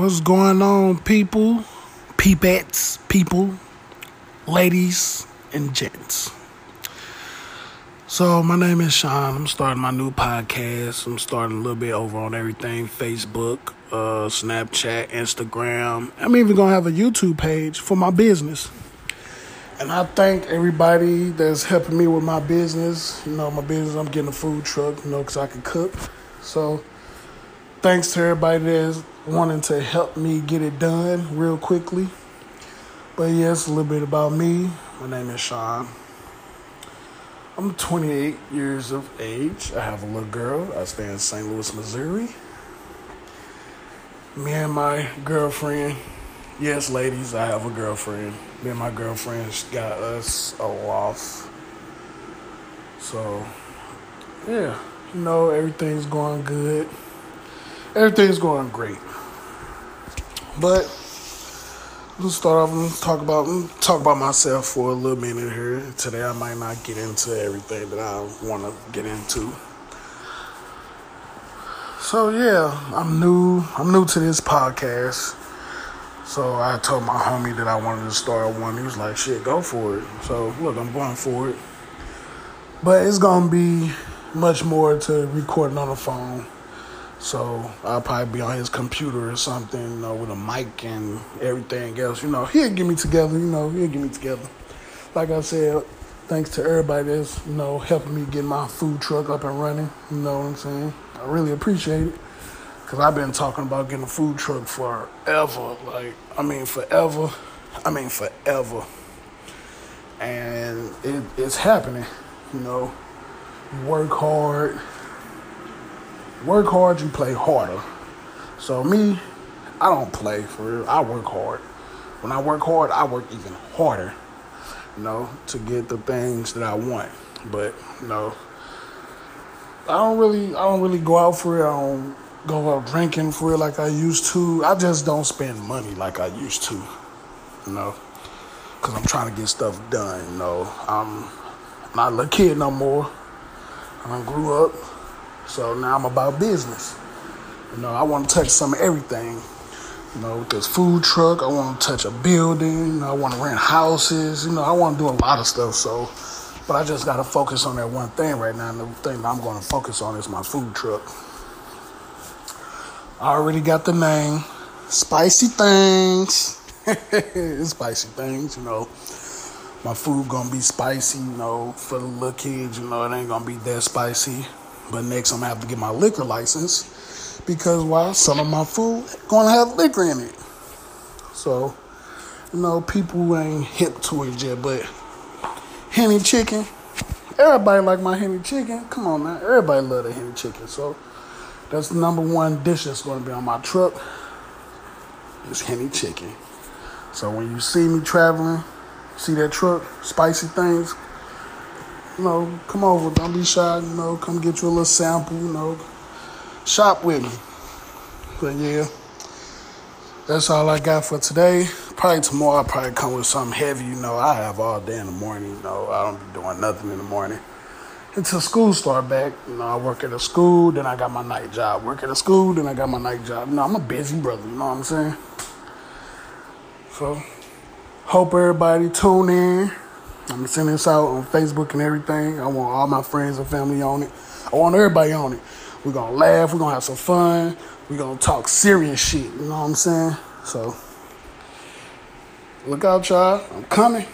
What's going on, people, peepettes, people, ladies, and gents? So, my name is Sean. I'm starting my new podcast. I'm starting a little bit over on everything Facebook, uh, Snapchat, Instagram. I'm even going to have a YouTube page for my business. And I thank everybody that's helping me with my business. You know, my business, I'm getting a food truck, you know, because I can cook. So, thanks to everybody that's wanting to help me get it done real quickly. But yes, a little bit about me. My name is Sean. I'm 28 years of age. I have a little girl. I stay in St. Louis, Missouri. Me and my girlfriend, yes, ladies, I have a girlfriend. Me and my girlfriend got us a loft. So, yeah, you know, everything's going good. Everything's going great. But let's start off and talk about talk about myself for a little minute here. Today I might not get into everything that I want to get into. So yeah, I'm new. I'm new to this podcast. So I told my homie that I wanted to start one. He was like, "Shit, go for it." So look, I'm going for it. But it's gonna be much more to recording on the phone. So I'll probably be on his computer or something, you know, with a mic and everything else. You know, he'll get me together. You know, he'll get me together. Like I said, thanks to everybody that's you know helping me get my food truck up and running. You know what I'm saying? I really appreciate it because I've been talking about getting a food truck forever. Like, I mean, forever. I mean, forever. And it, it's happening. You know, work hard work hard, you play harder. So me, I don't play for real. I work hard. When I work hard, I work even harder, you know, to get the things that I want. But you know, I don't really, I don't really go out for it. I don't go out drinking for it like I used to. I just don't spend money like I used to, you know, because I'm trying to get stuff done. You know, I'm not a kid no more. I grew up. So now I'm about business. You know, I want to touch some of everything. You know, with this food truck, I want to touch a building, you know, I want to rent houses, you know, I want to do a lot of stuff. So, but I just got to focus on that one thing right now. And the thing that I'm going to focus on is my food truck. I already got the name, Spicy Things. spicy Things, you know. My food gonna be spicy, you know, for the little kids, you know, it ain't gonna be that spicy. But next, I'm gonna have to get my liquor license because why? Some of my food gonna have liquor in it. So, you know, people ain't hip to it yet. But henny chicken, everybody like my henny chicken. Come on, man, everybody love the henny chicken. So that's the number one dish that's gonna be on my truck. Is henny chicken. So when you see me traveling, see that truck, spicy things, you know, come over. Don't be shy. You know, come get you a little sample. You know, shop with me. But yeah, that's all I got for today. Probably tomorrow I'll probably come with something heavy. You know, I have all day in the morning. You know, I don't be doing nothing in the morning until school start back. You know, I work at a school, then I got my night job. Work at a school, then I got my night job. You know, I'm a busy brother. You know what I'm saying? So, hope everybody tune in. I'm sending this out on Facebook and everything. I want all my friends and family on it. I want everybody on it. We're gonna laugh, we're gonna have some fun, we're gonna talk serious shit, you know what I'm saying? So look out y'all. I'm coming.